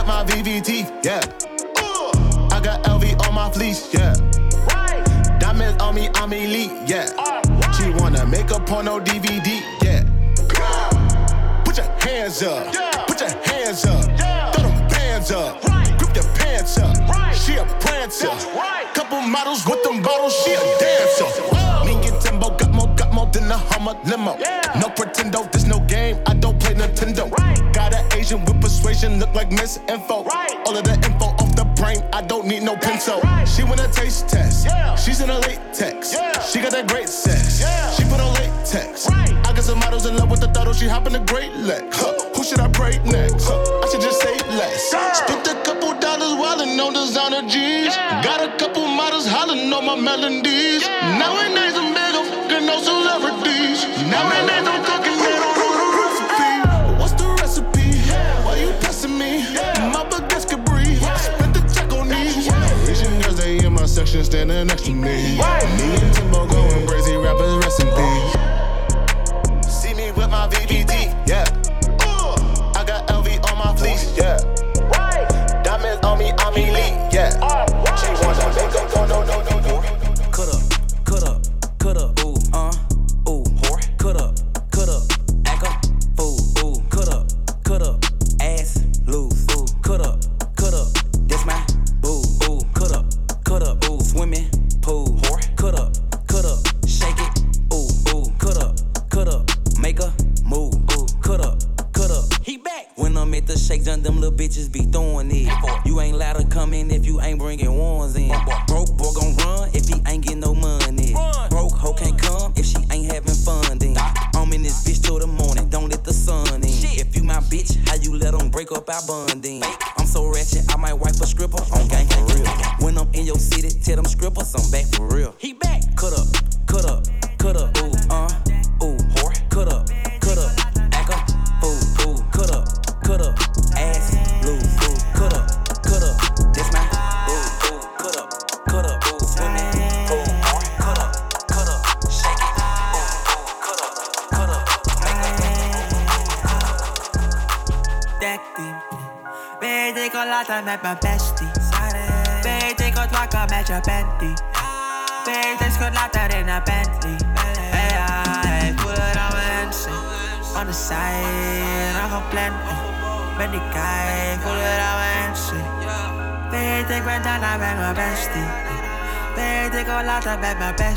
with my VVT, yeah. I got LV on my fleece, yeah. Diamonds on me, I'm elite, yeah. She wanna make a porno DVD, yeah. Put your hands up, put your hands up, throw them bands up, grip your pants up. She a prancer, couple models with them bottles, she a dancer. Me and Timbo got a Hummer limo. No pretendo, there's no game, I don't play Nintendo. Got an Asian with persuasion, look like Miss Info. All of the info off the brain, I don't need no pencil. She want a taste test, she's in a latex. She got that great sex, she put on latex. I got some models in love with the throttle, she hop in the great legs. Huh. Who should I pray next? Huh. I should just say less. Spent a couple dollars wildin' on designer G's. Got a couple models hollering on my melodies. Nowadays I'm celebrities. I'm cooking, they don't know the recipe. What's the recipe? Why you me? My baguettes. I spent the check on these. Girls, they in my section standing next to me. Me and Timbo going crazy, rappers rest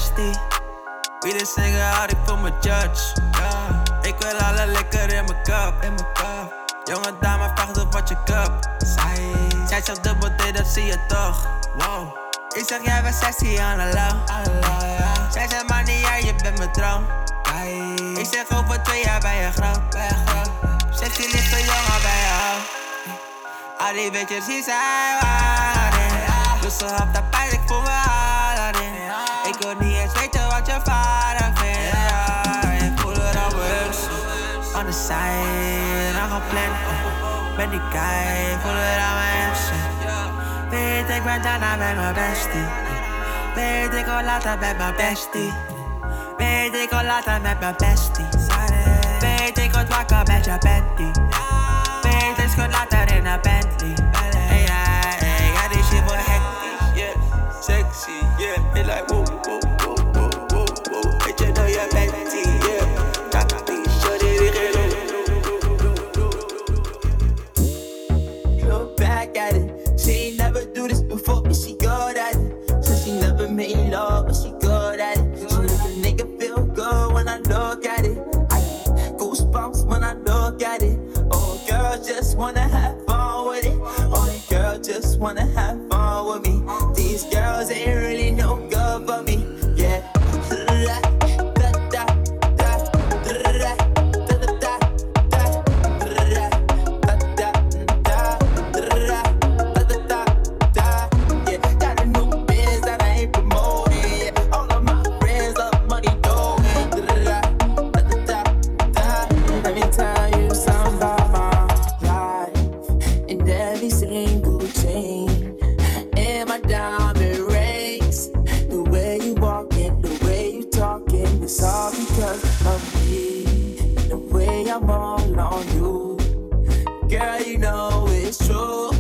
bestie. Wie de zingen hard, ik voel me judge. Ik wil alle liquor in mijn cup. In mijn cup. Jonge dame vraagt op wat je cup. Zij, zij zegt dubbel D, dat zie je toch. Wow. Ik zeg jij bent sexy aan de low. Zij zegt man, niet jij, je bent mijn droom. Ik zeg over twee jaar ben je groot. Ben je groot. Sexy ligt zo jong al bij hoofd. Al die bitches die zijn waarin. Dus ze hap dat pijn, ik voel. Ik wil niet eens weten wat je vader vindt. Ja, ik voel het al bewust. On the side, nog gepland. oh. Ben die guy, voel het aan mijn mensen. Weet ik ben daarna met mijn bestie. Weet ik al later met mijn bestie. Weet ik al later met mijn bestie. Weet ik wat wakker met je panty. Weet ik schud later in een Bentley. Hey, hey, hey, ja, die shit wordt hectisch, yeah. Sexy, yeah, like whoa, whoa. Me.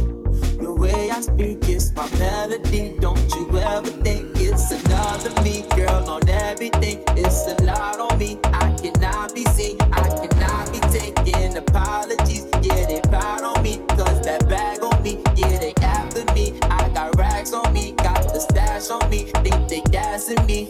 The way I speak experience my melody. Don't you ever think it's another me, girl, on everything. It's a lot on me. I cannot be seen, I cannot be taking apologies. Yeah, they proud on me, cause that bag on me. Yeah, they after me. I got rags on me, got the stash on me. Think they gassing me,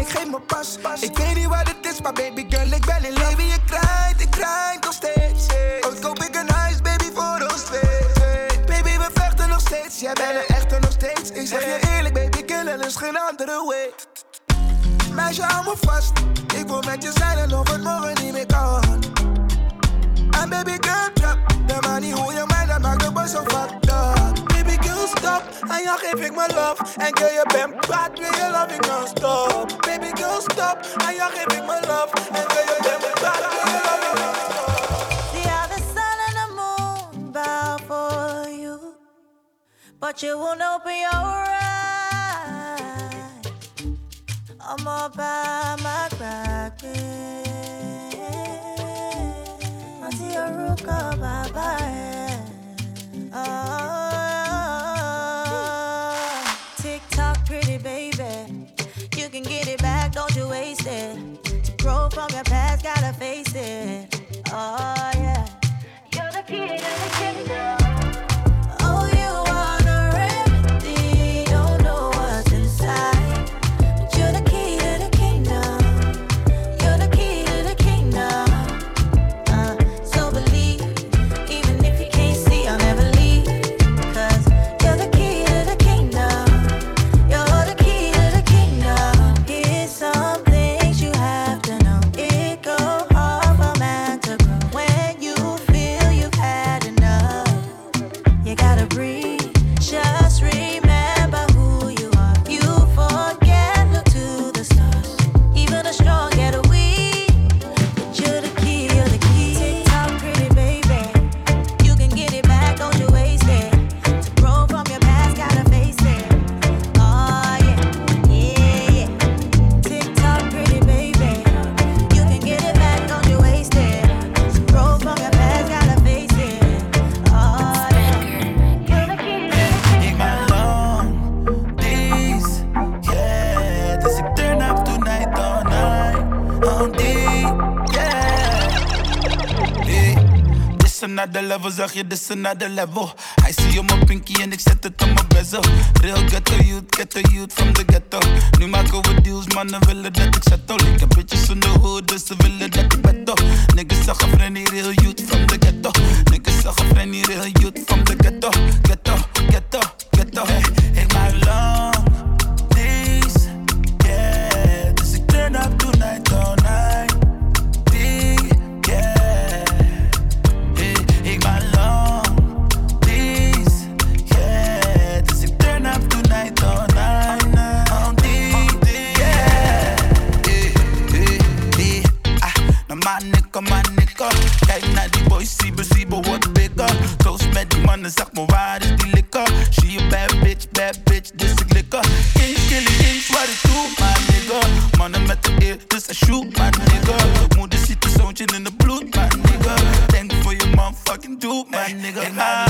ik geef me pas. Ik weet niet wat het is, maar baby girl, ik ben in leven. Je krijgt, ik krijg nog steeds. Ooit koop ik een huis, baby, voor ons twee. Baby, we vechten nog steeds. Jij bent een echte nog steeds. Ik zeg je eerlijk, baby, killen is geen andere way. Meisje, hou me vast. Ik wil met je zijn en of het morgen niet meer kan. Baby girl trap De manier hoe je mij dat maakt de boy zo fucked up. Baby girl stop. Aan jou geef ik love En girl je bent bad Wil je loving non-stop Baby girl stop. Aan jou geef ik love En girl See how the and the moon bow for you, but you won't open your eyes. I'm all by my crack. I see a rook of Oh, tick tock, pretty baby. You can get it back, don't you waste it. To grow from your past, gotta face it. Oh yeah. You're the key to the kingdom. You gotta breathe. Zeg je, this another level. I see op mijn pinky en ik zet het op mijn bezel. Real ghetto youth, ghetto youth from the ghetto. Nu maken we deals, mannen willen dat ik settle. Ik heb bitches in de hood, dus ze willen dat ik betto. Niggas zeggen friendly, real youth from the ghetto. Niggas zeggen friendly, real youth from the ghetto. Ghetto, ghetto, ghetto. Hey, in the bloed, my nigga. Denk voor je man, fucking doe, my nigga. Ik ben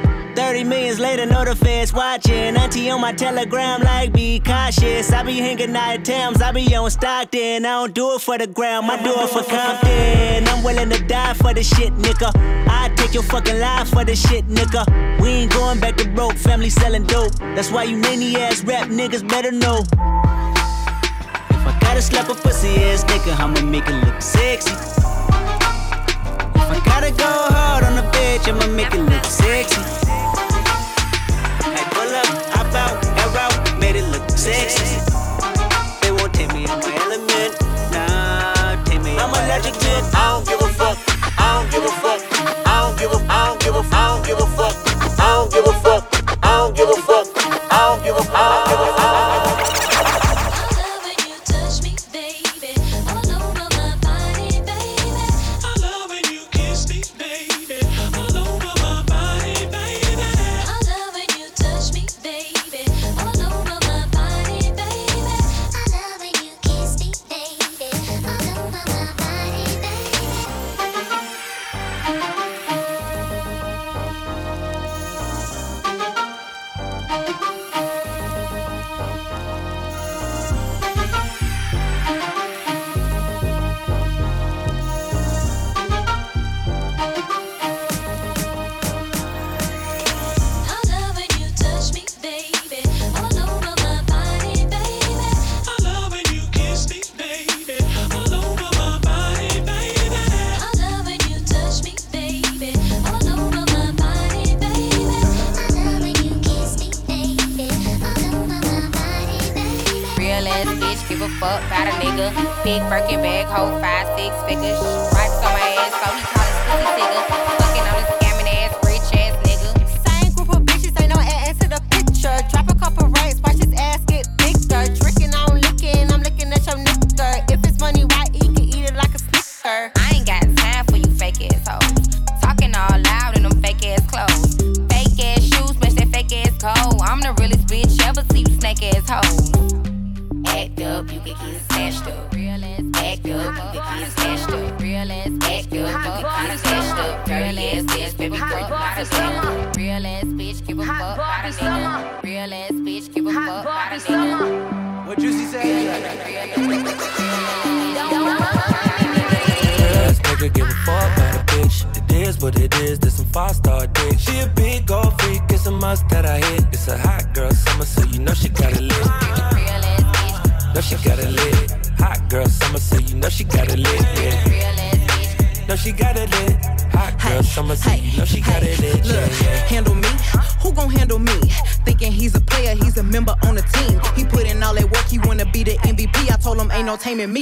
30 millions later, no defense. watching. Auntie on my telegram, like, be cautious. I be hanging out at Tams, I be on Stockton. I don't do it for the gram, I do it for Compton. I'm willing to die for this shit, nigga. I take your fucking life for this shit, nigga. We ain't going back to broke, family selling dope. That's why you many ass rap niggas better know. If I gotta slap a pussy ass nigga, I'ma make it look sexy. If I gotta go hard on a bitch, I'ma make it look sexy.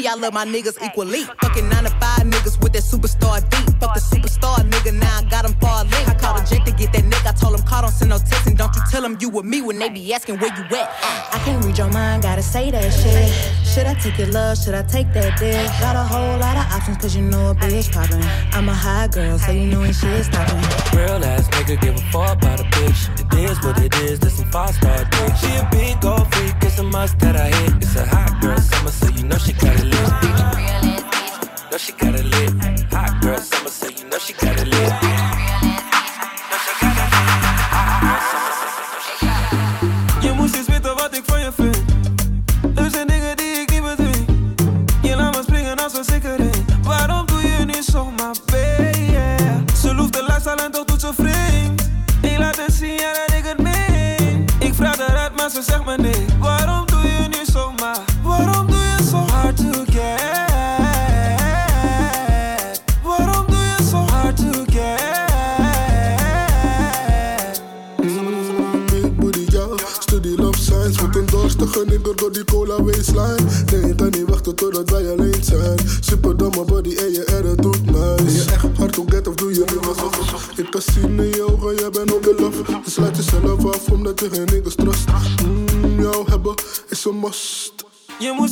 I love my niggas equally. Fucking nine to five niggas with that superstar beat. Fuck the superstar nigga, now I got him far link. I called a Jake to get that nigga. I told him call, don't send no text, and don't you tell him you with me when they be asking where you at. I can't read your mind, gotta say that shit. Should I take your love? Should I take that dick? Got a whole lot of options, cause you know a bitch poppin'. I'm a high girl, so you know ain't shit stopping. Real ass nigga give a fuck about a bitch. It is what it is, this some five star dick. She a big gold freak, it's a must that I hit. It's a hot girl summer,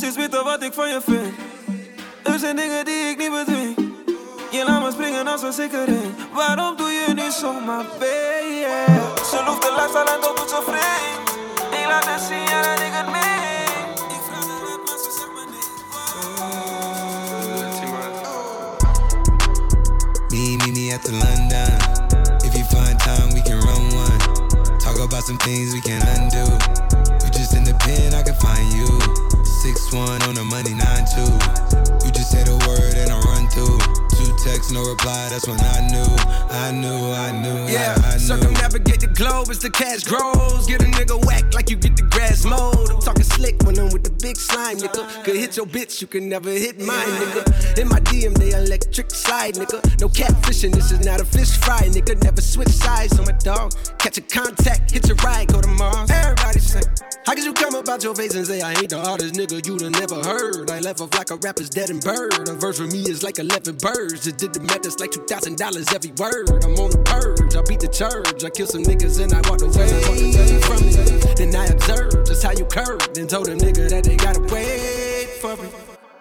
Moest wat ik van je vind. Er zijn dingen die ik niet bedwing. Je laat me springen als een. Waarom doe je niet zomaar? Ze loeft de ze vreemd. Ik laat het zien, ik het meen. Me, meet me at the London. If you find time, we can run one. Talk about some things we can undo. As the cash grows. Get a nigga whack like you get the grass mowed. I'm talking slick when I'm with the big slime, nigga. Could hit your bitch, you can never hit mine, nigga. In my DM, they electric slide, nigga. No catfishing, this is not a fish fry, nigga. Never switch sides on my dog. Catch a contact, hit your ride, go to Mars. Everybody say, How could you come about your face and say I ain't the hardest nigga you'd have never heard? I left off like a rapper's dead and bird. A verse for me is like 11 birds. Just did the math, it's like $2,000 every word. I'm on the beat the church. I kill some niggas and I walked away from it. Then I observed just how you curved and told them nigga that they gotta wait for me.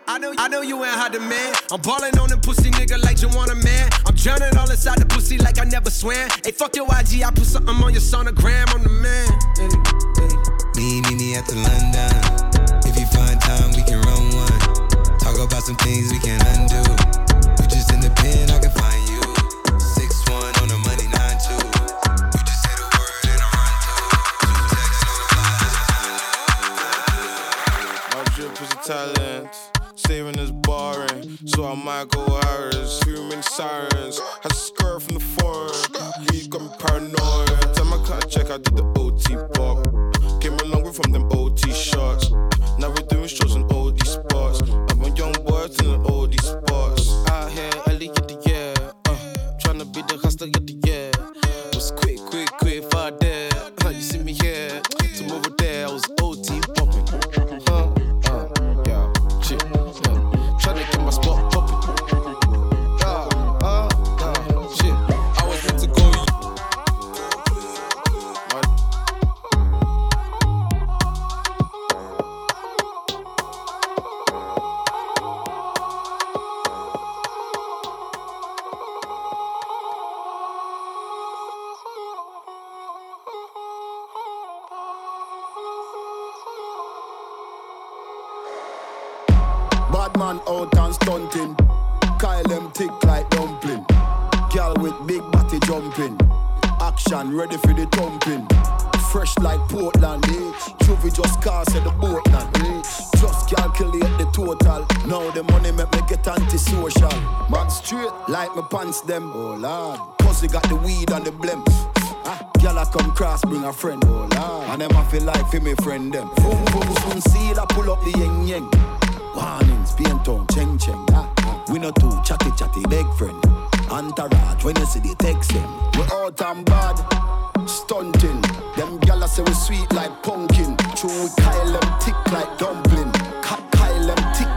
I know, I know you ain't hot man. I'm ballin' on the pussy nigga like you want a man. I'm drowning all inside the pussy like I never swam. Hey, fuck your IG, I put something on your sonogram. I'm the man. Me, meet me at the London. If you find time, we can run one. Talk about some things we can undo. You just in the pen, I can find drip is a talent. Saving is boring, so I might go. Too many sirens. To skirt from the foreign. He got me paranoid. Every time I cut a check, I did the OT pop. Came a long way from them OT shots. Now we're doing shows in all these spots. I'm a young boy in all these spots. Out here, pants them, oh lord. Pussy got the weed and the blem. Ah, Gyal a come cross, bring a friend, oh lord. And them I feel like for me friend them. Boom boom soon seal, I pull up the yeng yeng. Warnings, paint town, cheng cheng. Ah. We no too chatty chatty, big friend. Entourage, when you see the text them. We out and bad, stunting. Them gyal say we sweet like pumpkin. True, we Kyle them thick like dumpling. Kyle them thick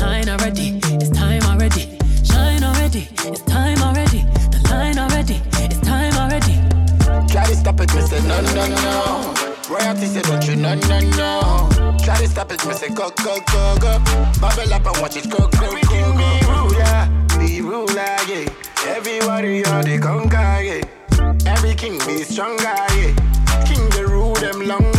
Line already, it's time already. Shine already, it's time already. The line already, it's time already. Try to stop it, say no, no, no. Royalty say don't you, no, no, no. Try to stop it, say go, go, go, go. Bubble up and watch it go, go, go, go. Be ruler, be ruler, yeah. Everybody on the conquer, yeah. Every king be stronger, yeah. King the rule them longer,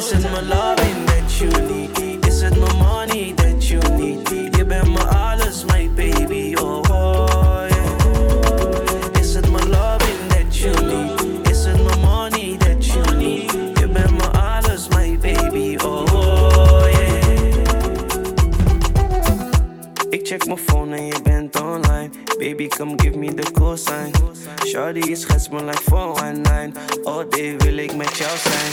This is my loving that you need. This is my money that you need. Je bent mijn alles, my baby, oh, oh yeah. This is my loving that you need. This is my money that you need. Je bent mijn alles, my baby, oh, yeah. Ik check mijn phone en je bent online. Baby, come give me. Shawty schets me like 419. All day wil ik met jou zijn.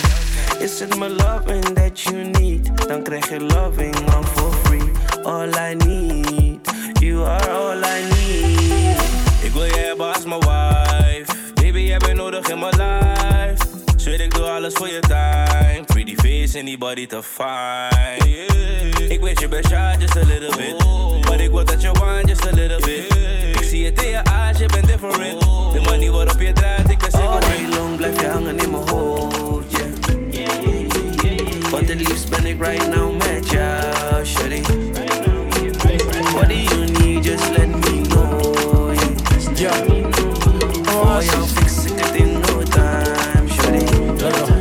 Is het mijn loving that you need? Dan krijg je loving on for free. All I need, you are all I need. Ik wil je hebben als wife. Baby, jij bent nodig in mijn life. Zweer ik doe alles voor je time. Pretty face, anybody to find. Yeah. Ik weet je bent shy just a little bit. Maar ik wil dat je wine just a little bit. Ik zie het in je eyes, je bent different. De money waarop je draait, ik ben zeker. All day long blijf je hangen in mijn hoofd, yeah. Want het liefst ben ik right now met jou, shawty. What do you need? Just let me know, yeah. Oh, jou fix ik het in no time, shawty.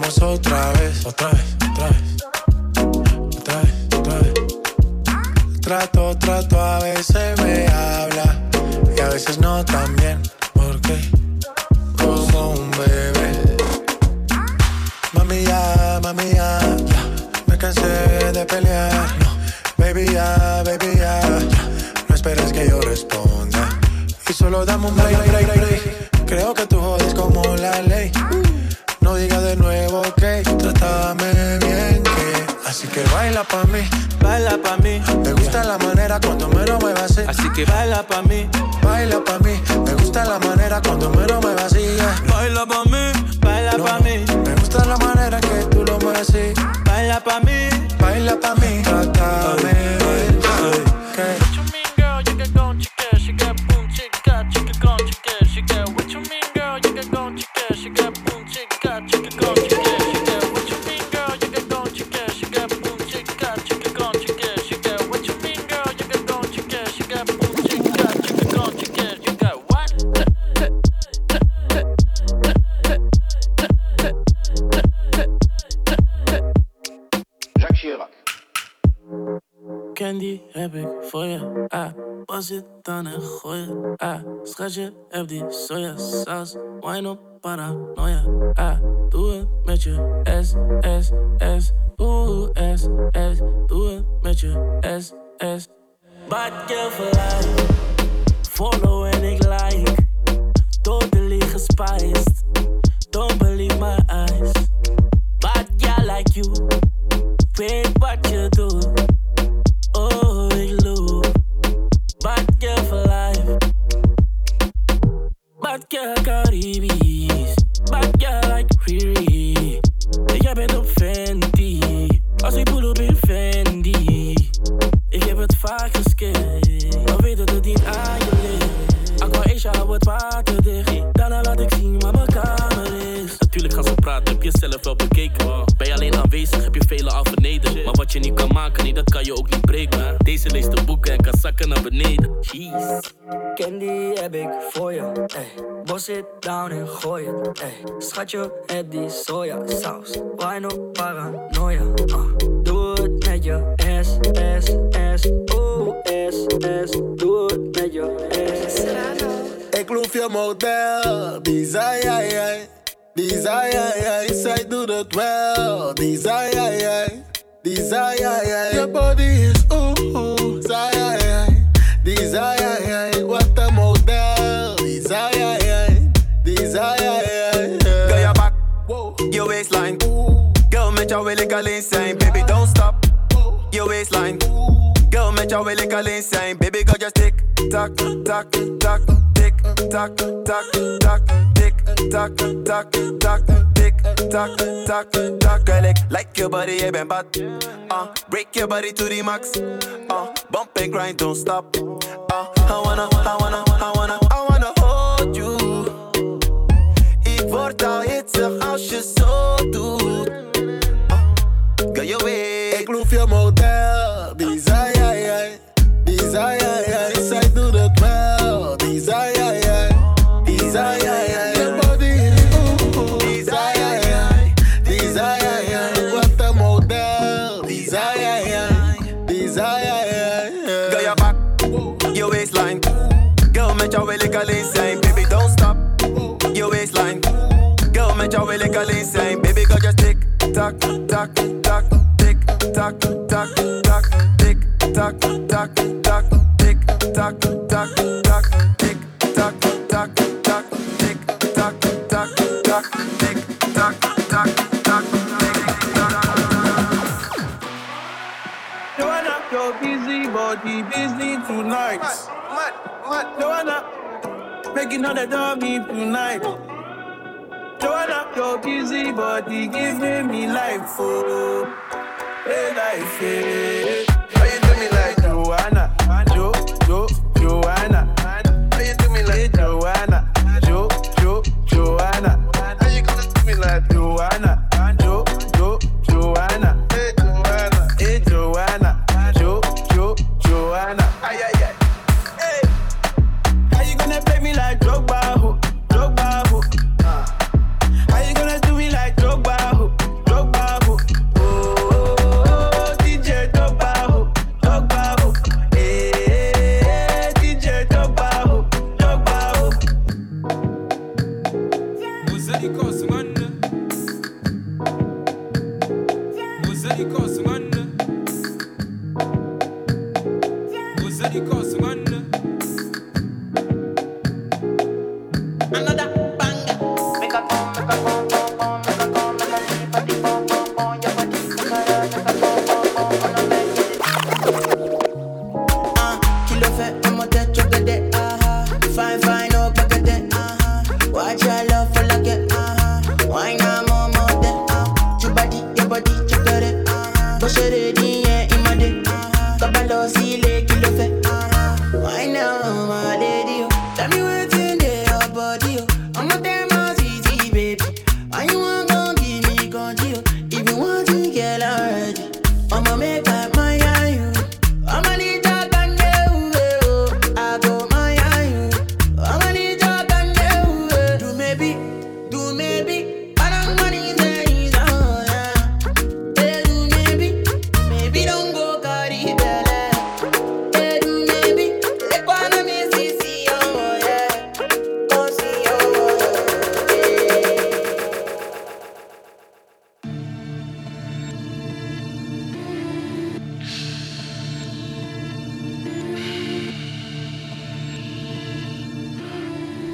Otra vez, otra vez, otra vez. Otra vez, otra vez. Trato, trato, a veces me habla y a veces no tan bien. ¿Por qué? Como un bebé. Mami ya, mami ya, ya. me cansé de pelear. No, baby ya, baby ya, ya. no esperes que yo responda. Y solo dame un break, así que baila pa' mí, baila pa' mí. Me gusta la manera cuando me lo muevas así Baila pa' mí, baila pa' mí. Me gusta la manera que tú lo mueves así Baila pa' mí, baila pa' mí Schatje, heb die sojasaus. Wine op paranoia. Ah, doe het met je S, S, S. Oeh, S, S. Doe het met je S, S. Bad girl for life. Follow ey. Schatje, your body, je bent bad. Uh, break your body to the max. Uh, bump and grind, don't stop. Uh, I wanna, I wanna, I wanna, I wanna hold you. Ik word al hitsig als je zo doet. Girl, je weet. Ik busy body busy tonight. Joanna, making all the dummy tonight. Joanna, your busy body giving me life, oh, hey life, hey.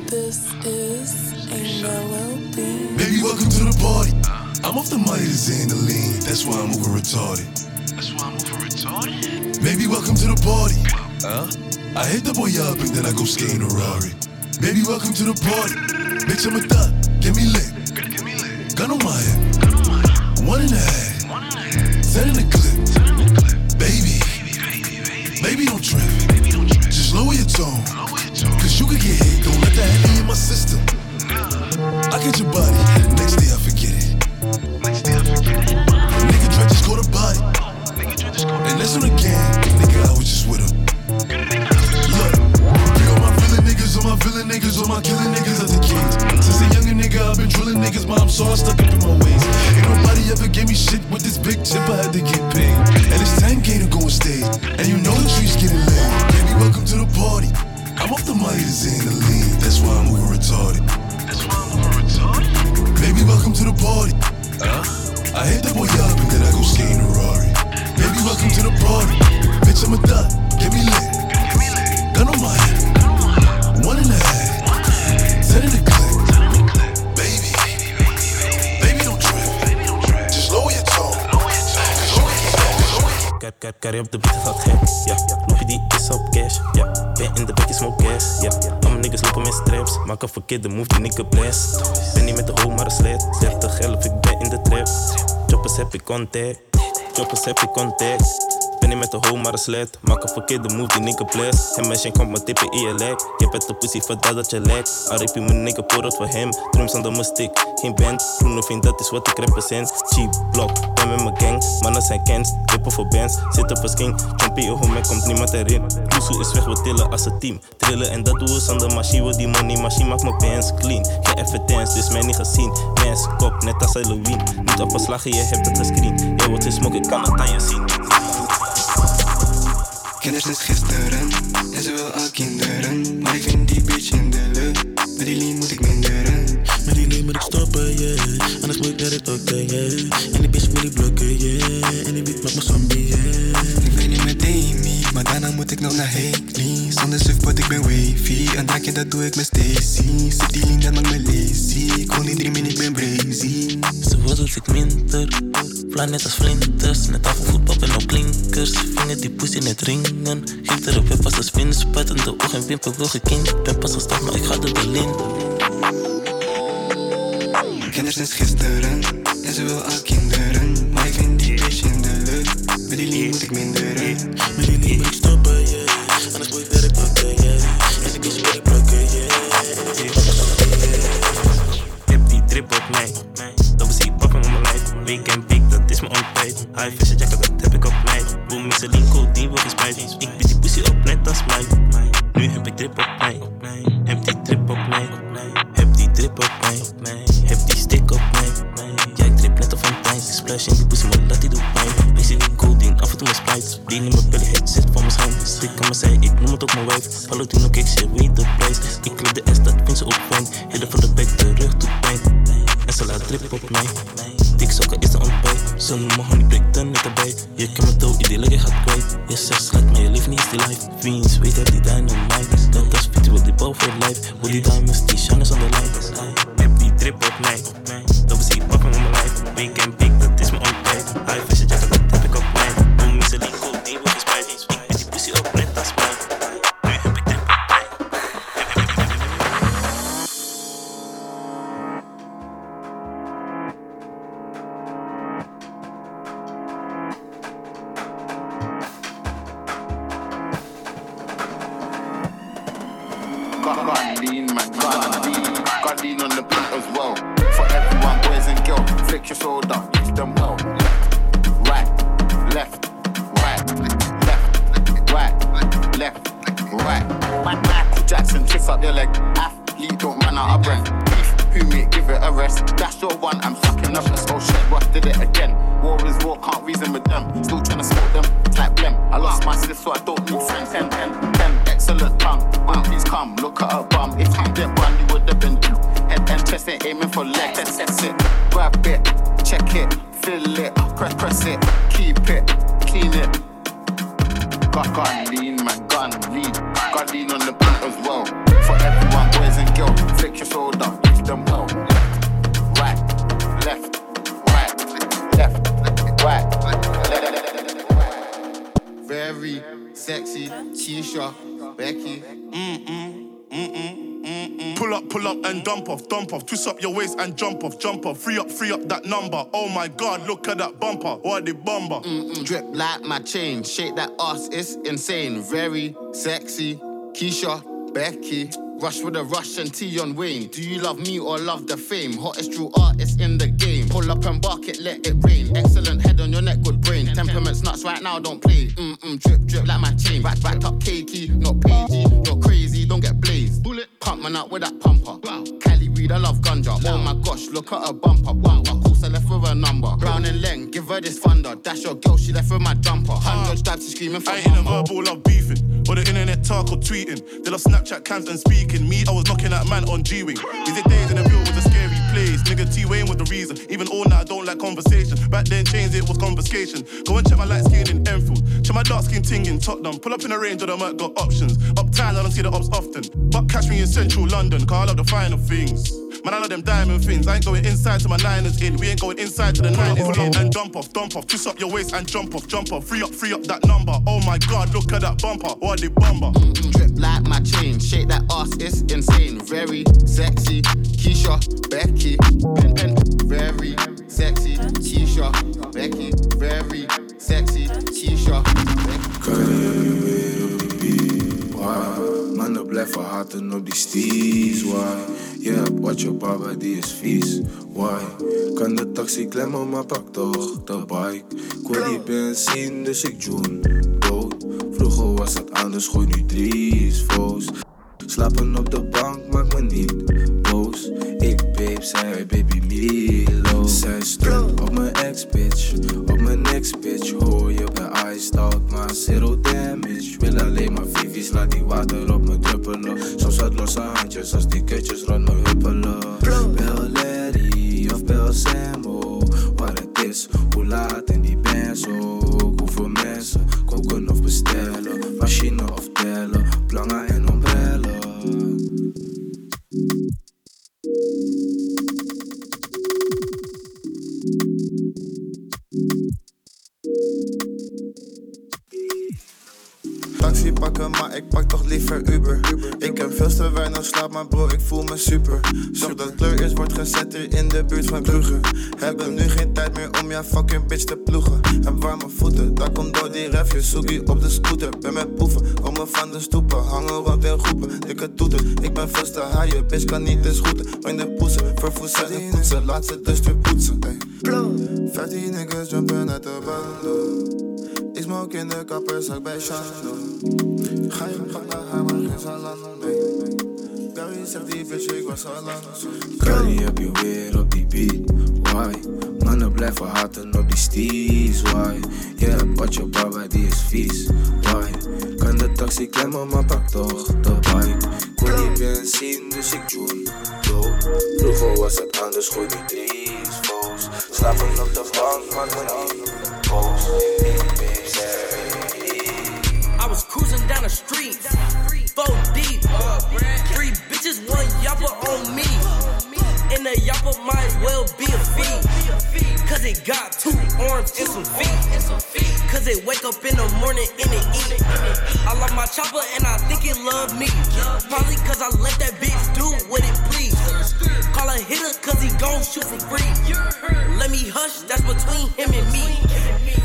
This is a melody. Baby, welcome to the party. I'm off the money to Xandaline. That's why I'm over retarded. That's why I'm over retarded. Baby, welcome to the party. Huh? I hit the boy up and then I go skate in a Rari. Baby, welcome to the party. Bitch, I'm a thot. Get me lit. Gun on my head. One and a half. Ten in the clip. Baby. Baby, don't trip. Just lower your tone. Cause you could get hit. Don't let that heavy in my system. I get your body. Next day I forget it. Nigga try just go to body. And that's on the gang. Nigga, I was just with him. Look, bring all my villain niggas, all my villain niggas, all my killing niggas at the kings. Since a younger nigga, I've been drilling niggas, mom, so I stuck up in my ways. Ain't nobody ever gave me shit with this big chip, I had to get paid. And it's 10K to go on stage. And you know the streets getting laid. Baby, welcome to the party. I'm off the money to Xandaline. That's why I'm over retarded. That's why I'm over retarded. Baby, welcome to the party. Huh? I hit the boy up and then I go skate in a Rari. Baby, welcome to the party. Bitch, I'm a thot. Get me lit. Gun on my head. Kijk, carry op de beat, gaat gek. Ja, loopje die is op cash. Ja, ben in de back, smoke gas. Ja, allemaal niggas lopen met straps. Maak een verkeerde move, die nigga blast. Ben niet met de hoe, maar een sled. 30 11, ik ben in de trap. Choppers heb ik contact. Choppers heb ik contact. Ben niet met de hoe, maar een sled. Maak een verkeerde move, die nigga blast. En mensen komt me tippen in je leg. Je bent de pussy, vandaar dat je lekt. RIP mijn nigga, pour het voor hem. Drums aan mijn stick, geen band. Groene vriend, dat is wat ik represent. Cheap block, ben met mijn gang. Mannen zijn kens, lippen voor bands. Zit op een skin, jumpy, hoe mij komt niemand erin. Loesoe is weg, we tillen als een team. Trillen en dat doen we zonder machine. We die money, machine maakt mijn pants clean. Geen evidence, dus mij niet gezien. Mens, kop, net als Halloween. Niet op een slag, je hebt het gescreen. Jij wordt gesmokt, ik kan het aan je zien. Kennis is gisteren en ze wil al kinderen. Maar ik vind die bitch in de lucht. Met die lean moet ik minderen. Met die lean moet ik stoppen, yeah. Anders moet ik naar het ook, yeah. En die bitch moet ik blokken, yeah. En die beat maakt me zombie, yeah. Ik ben maar daarna moet ik nog naar Haley. Zonder surfboard, ik ben wavy. Een drankje, dat doe ik met Stacy. Zit die lean, dat maakt me lazy. Ik woon niet drie min, ik ben brazy. Ze dat ik minder. Plan net als vlinders. Net af voetbal en op klinkers. Vinger die pussy net ringen. Geef erop weer pas als spin. Spuitende ogen en wimper wil gekind. Ben pas gestart, maar ik ga er wel in. Kennis is gisteren en ze wil al kinderen. Maar ik vind die bitch in de. Met die lean moet ik minderen. Met die lean moet ik stoppen, yeah. Anders moet ik werk pakken, yeah. En die bitch moet ik blokken, yeah. Heb die drip op mij. Double C pakken op mijn lijf. Weekend big, dat is mijn ontbijt. High fashion jacket, dat heb ik op mij. Boom, is een code, die wordt gespijt. Ik bied die pussy op, net als mij. Nu heb ik drip op mij. Heb die drip op mij. Heb die drip op mij. Off, dump off. Twist up your waist and jump off, jump off. Free up, free up that number. Oh my god, look at that bumper. What the bomber. Mm-mm, drip like my chain. Shake that ass, it's insane. Very sexy. Keisha, Becky. Rush with a rush and T on Wayne. Do you love me or love the fame? Hottest true artist in the game. Pull up and bark it, let it rain. Excellent head on your neck, good brain. Temperaments nuts right now, don't play. Mm-mm, drip, drip like my chain. Back, back up cakey, not pagey. You're crazy, don't get blazed. Bullet, pump man out with that pumper. Wow. Cali weed, I love ganja. Oh my gosh, look at her bumper. Wow, of course I left with her number. Brown and Leng, give her this thunder. That's your girl, she left with my jumper. Hundred stabs, she screaming for I ain't a verbal love beefing. Or the internet talk or tweeting. They love Snapchat cams and speaking. Me, I was knocking at man on G Wing. Is it days in the real Nigga T Wayne was the reason. Even all night I don't like conversation. Back then, chains it was conversation. Go and check my light skin in Enfield. Check my dark skin ting in Tottenham. Pull up in a range of them, I got options. Uptown, I don't see the ops often. But catch me in central London, call up the final things. Man, I love them diamond things. I ain't going inside to my niners in. We ain't going inside to the nineties in. And jump off, dump off, twist up your waist and jump off, jump off. Free up, free up that number. Oh my god, look at that bumper. What the bomber. Mm-hmm. Drip like my chain, shake that ass, it's insane. Very sexy, Keisha, Becky, pen, pen. Very sexy, Keisha, Becky. Very sexy, Keisha, Becky. Kan je weer op why? Mannen blijven haten op die steez, why? Je hebt wat je baba, die is vies, why? Kan de taxi klemmen, maar pak toch de bike. Ik wil die benzine, dus ik joen dood. Vroeger was het anders, gooi nu drie's foes. Slapen op de bank maakt me niet zij baby Milo. Zij stond op mijn ex bitch, op mijn next bitch. Hoor je bij iced out, maar zero damage. alleen maar vivies, laat die water op me druppelen. Soms wat losse handjes als die kutjes rond me Shando. Ga je pak naar haar, maar geen nee. Gary zegt die bitch, ik was al lang. Carrie heb je weer op die beat, why? Mannen blijven haten op die steez, why? Je hebt wat je baba, die is vies, why? Kan de taxi klemmen, maar pak toch de bike. Kon niet benzine, dus ik dope. Vroeger was het anders, gooi die drie's, foes. Slapen op de bank, maak me niet boos. I was down the street, four deep. Three bitches, one yapper on me. And the yapper might well be a fee. Cause it got two arms and some feet. Cause it wake up in the morning and it eat. I love my chopper and I think it love me. Probably cause I let that bitch do what it please. Call a hitter cause he gon' shoot for free. Let me hush, that's between him and me.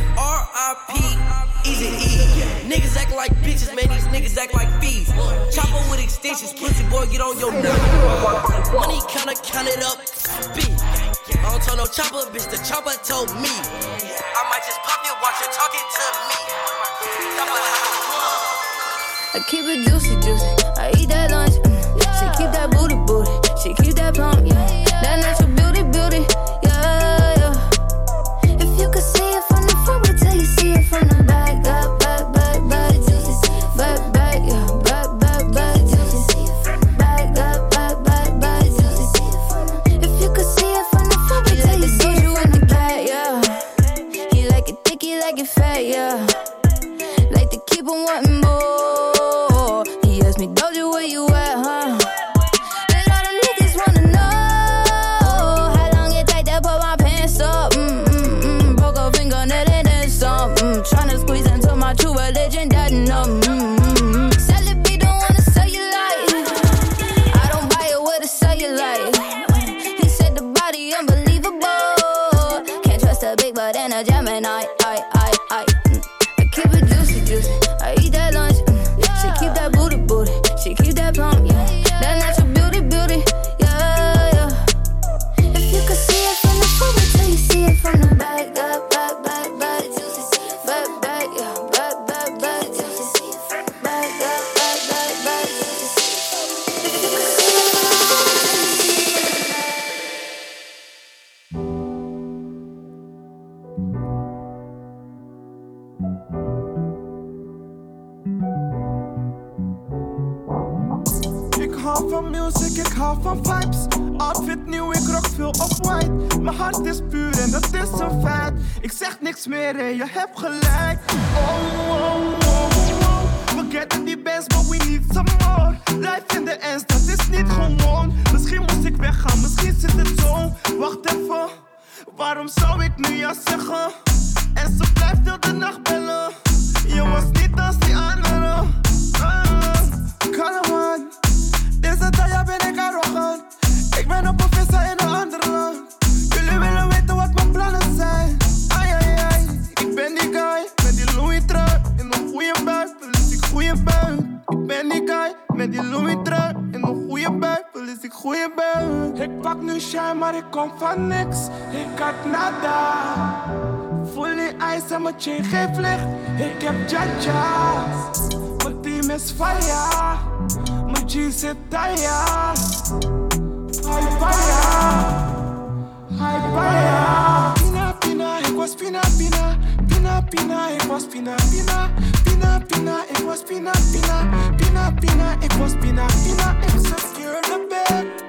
R.I.P. Easy E. Niggas act like bitches, man. These niggas act like fees. Chopper with extensions, pussy boy, get on your nerve. Money counter, count it up, speed. I don't tell no chopper, bitch. The chopper told me. I might just pop you, watch you talking to me. I keep it juicy, juicy. I eat that lunch. mm. She keep that booty, booty. She keep that plump, next. Ik had nada. Fully ice en mijn chain geeft licht. Ik heb jaja. Mijn team is fire. Mijn G zit taya. High fire. High fire. Pina pina, ik was pina pina. Pina pina, ik was pina pina. Pina pina, ik was pina pina. Pina pina, ik was pina pina. Ik zat hier in de bed.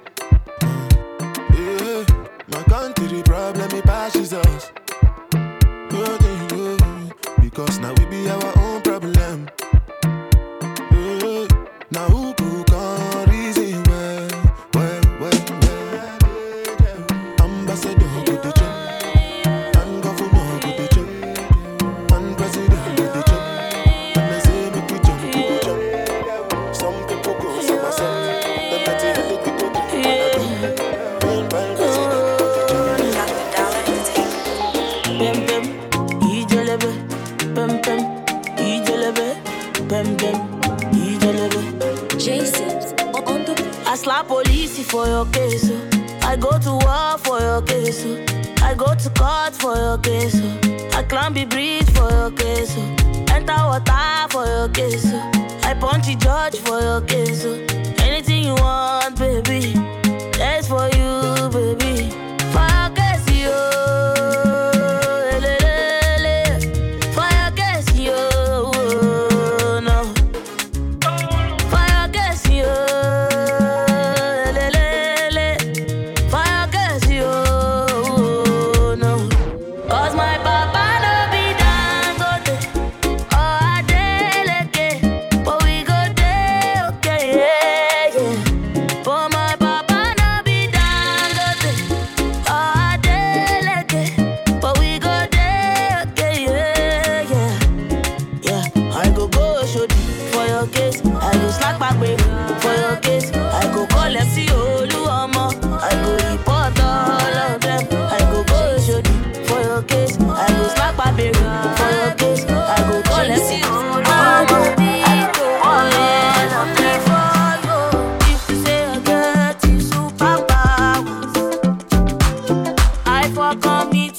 call me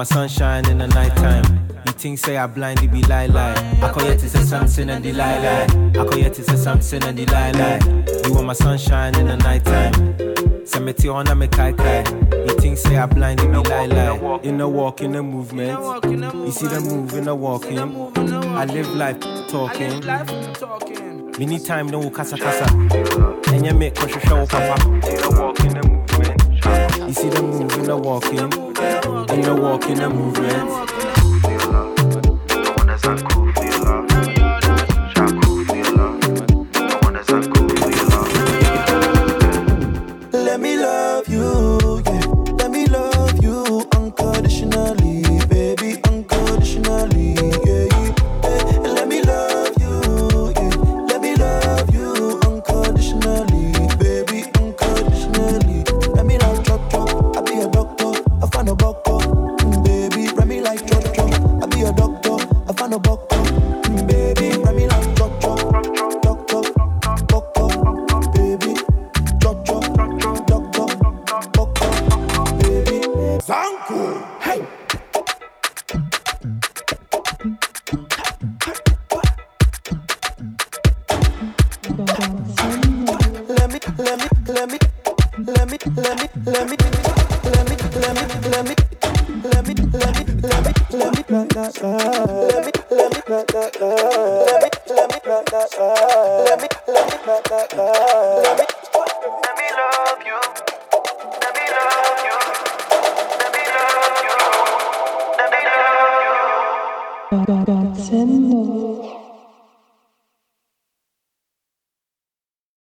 my sunshine in the nighttime. You think say I blind, it be lie lie. I call yet to say something and the lie lie. I call yet to say something and the lie lie. You want my sunshine in the nighttime. Send me on a me kai kai. You think say I blind, it be lie lie. In the walk, in the movement. You see the move, in the walking. I live life talking. Many time no kasa kasa. And you make kosher show papa. You see them moving the walking, and the walking the movement.